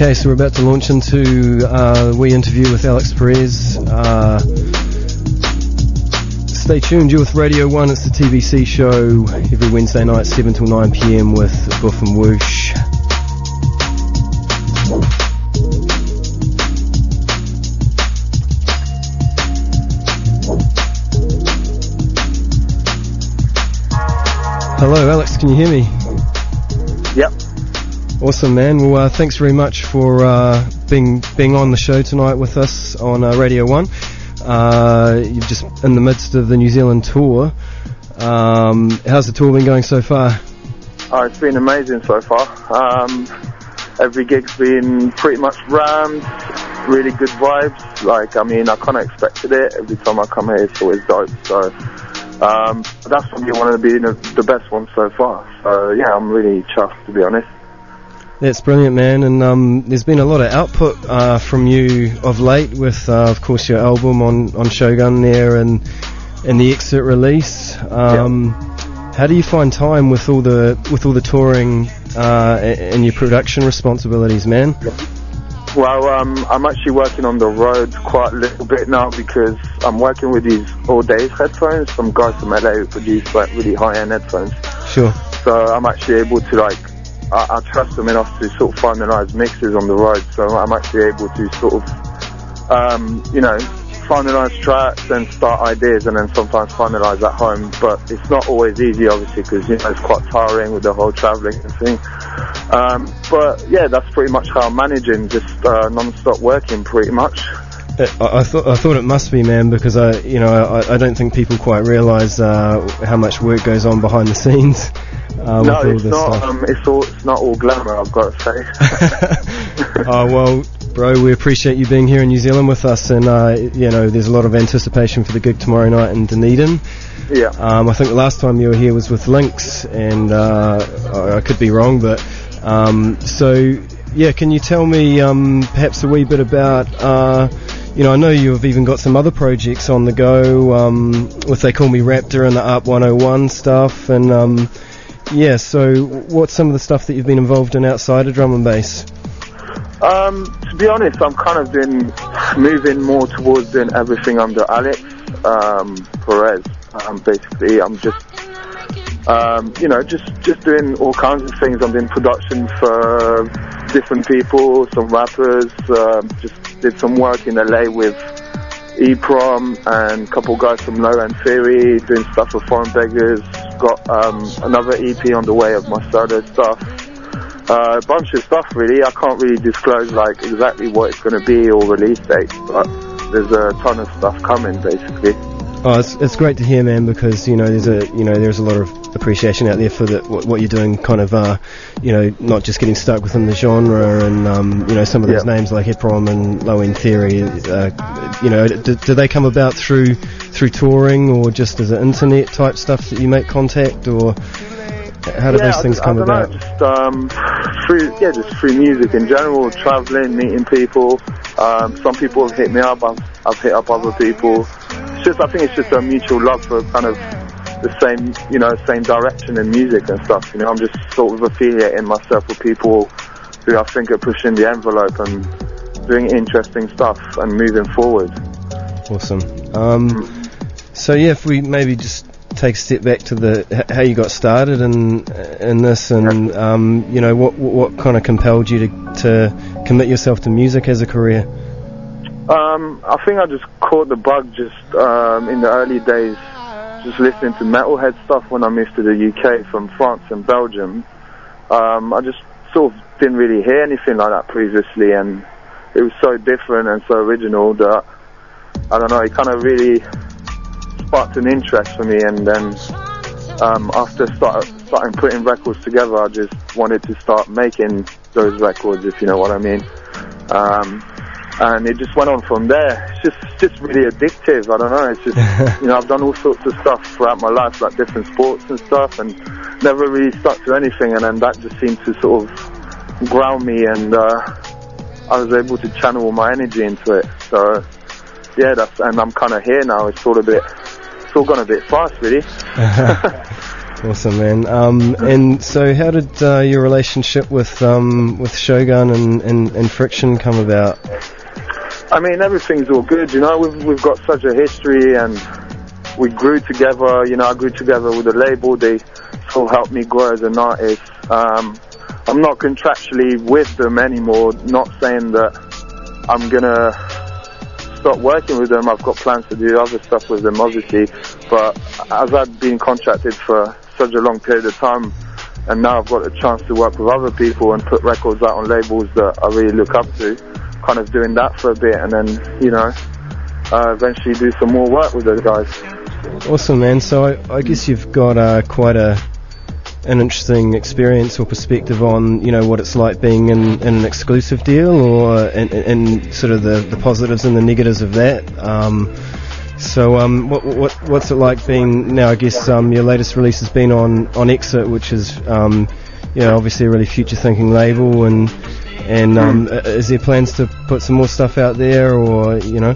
Okay, so we're about to launch into uh, we interview with Alix Perez. Uh, stay tuned. You're with Radio One. It's the TBC show every Wednesday night, seven till nine p.m. with Boof and Woosh. Hello, Alix. Can you hear me? Awesome, man. Well, uh, thanks very much for uh, being being on the show tonight with us on uh, Radio One. Uh, you're just in the midst of the New Zealand tour. Um, how's the tour been going so far? Oh, it's been amazing so far. Um, every gig's been pretty much rammed, really good vibes. Like, I mean, I kind of expected it. Every time I come here, it's always dope. So um, that's probably one of the, the best ones so far. So yeah, I'm really chuffed to be honest. That's brilliant, man. And um, there's been a lot of output uh, from you of late, with uh, of course your album on, on Shogun there, and and the exit release. Um. How do you find time with all the with all the touring uh, and your production responsibilities, man? Well, um, I'm actually working on the road quite a little bit now because I'm working with these Audeze headphones from guys from LA who produce like really high end headphones. Sure. So I'm actually able to like I, I, trust them enough to sort of finalise mixes on the road. So I'm actually able to sort of um, you know finalise tracks and start ideas and then sometimes finalise at home. But it's not always easy, obviously, because you know it's quite tiring with the whole travelling and thing. Um, but yeah, that's pretty much how I'm managing, just uh, non-stop working, pretty much. Uh, I, I thought I thought it must be, man, because I, you know, I, I don't think people quite realise uh, how much work goes on behind the scenes. Uh, no, it's not. Um, it's all. It's not all glamour. I've got to say. oh well, bro. We appreciate you being here in New Zealand with us, and uh, you know, there's a lot of anticipation for the gig tomorrow night in Dunedin. Yeah. Um, I think the last time you were here was with Lynx, and uh, I could be wrong, but um, so yeah. Can you tell me um, perhaps a wee bit about? Uh, you know, I know you've even got some other projects on the go um, with They Call Me Raptor and the ARP 101 stuff, and um, yeah, so what's some of the stuff that you've been involved in outside of drum and bass? Um, to be honest, I'm kind of been moving more towards doing everything under Alix um, Perez. Um, basically, I'm just, um, you know, just just doing all kinds of things. I'm doing production for different people, some rappers. Um, just did some work in LA with EPROM and a couple guys from Low End Theory, doing stuff for Foreign Beggars got um, another EP on the way of my solo stuff. Uh, a bunch of stuff really. I can't really disclose like exactly what it's going to be or release date, but there's a ton of stuff coming basically. Oh, it's, it's great to hear, man, because you know there's a you know there's a lot of appreciation out there for the, what, what you're doing, kind of uh, you know not just getting stuck within the genre, and um, you know some of those names like EPROM and Low End Theory, uh, you know, do, do, they come about through through touring or just as an internet type stuff that you make contact, or how do yeah, those things come about? Know, just um, through yeah, just through music in general, traveling, meeting people. Um, some people have hit me up. I've, I've hit up other people it's just I think it's just a mutual love for kind of the same you know same direction in music and stuff. You know, I'm just sort of affiliating myself with people who I think are pushing the envelope and doing interesting stuff and moving forward. Awesome. Um, so yeah, if we maybe just take a step back to the how you got started in in this, and um, you know what what kind of compelled you to to commit yourself to music as a career. Um, I think I just caught the bug just um, in the early days, just listening to metalhead stuff when I moved to the UK from France and Belgium. Um, I just sort of didn't really hear anything like that previously, and it was so different and so original that I don't know. It kind of really sparked an interest for me, and then um, after start, starting putting records together, I just wanted to start making those records, if you know what I mean. Um, and it just went on from there. It's just just really addictive. I don't know. It's just you know I've done all sorts of stuff throughout my life, like different sports and stuff, and never really stuck to anything. And then that just seemed to sort of ground me, and uh, I was able to channel all my energy into it. So yeah, that's and I'm kind of here now. It's all a bit, it's all gone a bit fast, really. Awesome, man. Um, and so, how did uh, your relationship with um, with Shogun and, and, and Friction come about? I mean, everything's all good. You know, we've we've got such a history, and we grew together. You know, I grew together with the label. They of helped me grow as an artist. Um, I'm not contractually with them anymore. Not saying that I'm gonna stop working with them. I've got plans to do other stuff with them, obviously. But as I've been contracted for such a long period of time, and now I've got a chance to work with other people and put records out on labels that I really look up to, kind of doing that for a bit, and then you know, uh, eventually do some more work with those guys. Awesome, man. So I, I guess you've got uh, quite a an interesting experience or perspective on you know what it's like being in, in an exclusive deal or in, and sort of the, the positives and the negatives of that. Um, so um, what, what what's it like being now? I guess um, your latest release has been on on Exit, which is um, you know obviously a really future thinking label and and um, mm. is there plans to put some more stuff out there or you know?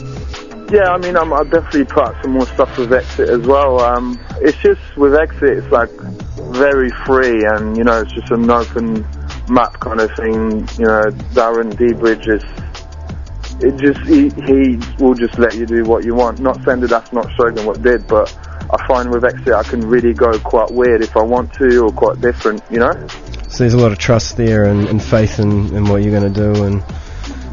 Yeah, I mean, I'm, I'll definitely put out some more stuff with Exit as well. Um, it's just with Exit, it's like very free and, you know, it's just an open map kind of thing. You know, Darren D. Bridges, it just, he, he will just let you do what you want. Not saying that that's not Shogun what did, but I find with Exit I can really go quite weird if I want to or quite different, you know? So there's a lot of trust there and, and faith in, in what you're going to do and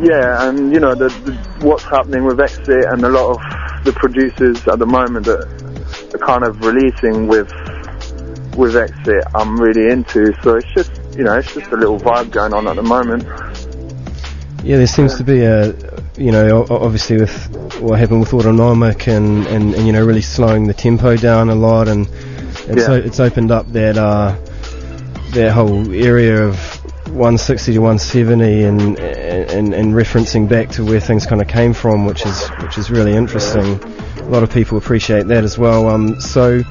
yeah, and you know the, the, what's happening with Exit and a lot of the producers at the moment that are kind of releasing with with Exit, I'm really into. So it's just you know it's just a little vibe going on at the moment. Yeah, there seems to be a you know obviously with what happened with Autonomic and, and, and you know really slowing the tempo down a lot and and yeah. so it's opened up that uh, that whole area of 160 to 170 and, and and referencing back to where things kind of came from, which is which is really interesting. A lot of people appreciate that as well. Um, so,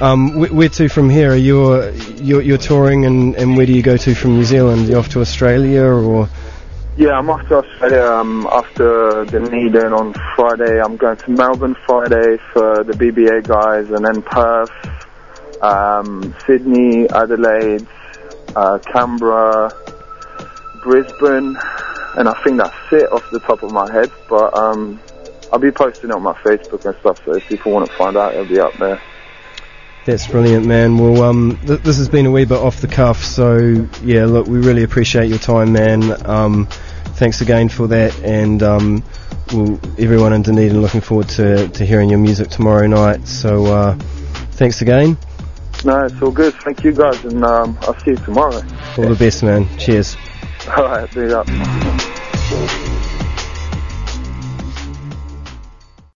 um, where, where, to from here? Are you you're, you're touring, and, and where do you go to from New Zealand? Are you off to Australia or? Yeah, I'm off to Australia um, after Dunedin on Friday. I'm going to Melbourne Friday for the BBA guys, and then Perth, um, Sydney, Adelaide, uh, Canberra, Brisbane, and I think that's it off the top of my head. But um, I'll be posting it on my Facebook and stuff, so if people want to find out, it'll be up there. That's brilliant, man. Well, um, th- this has been a wee bit off the cuff, so yeah, look, we really appreciate your time, man. Um, thanks again for that, and um, we'll, everyone in Dunedin looking forward to, to hearing your music tomorrow night. So, uh, thanks again. No, it's all good. Thank you guys, and um, I'll see you tomorrow. All the best, man. Cheers. All right, big up.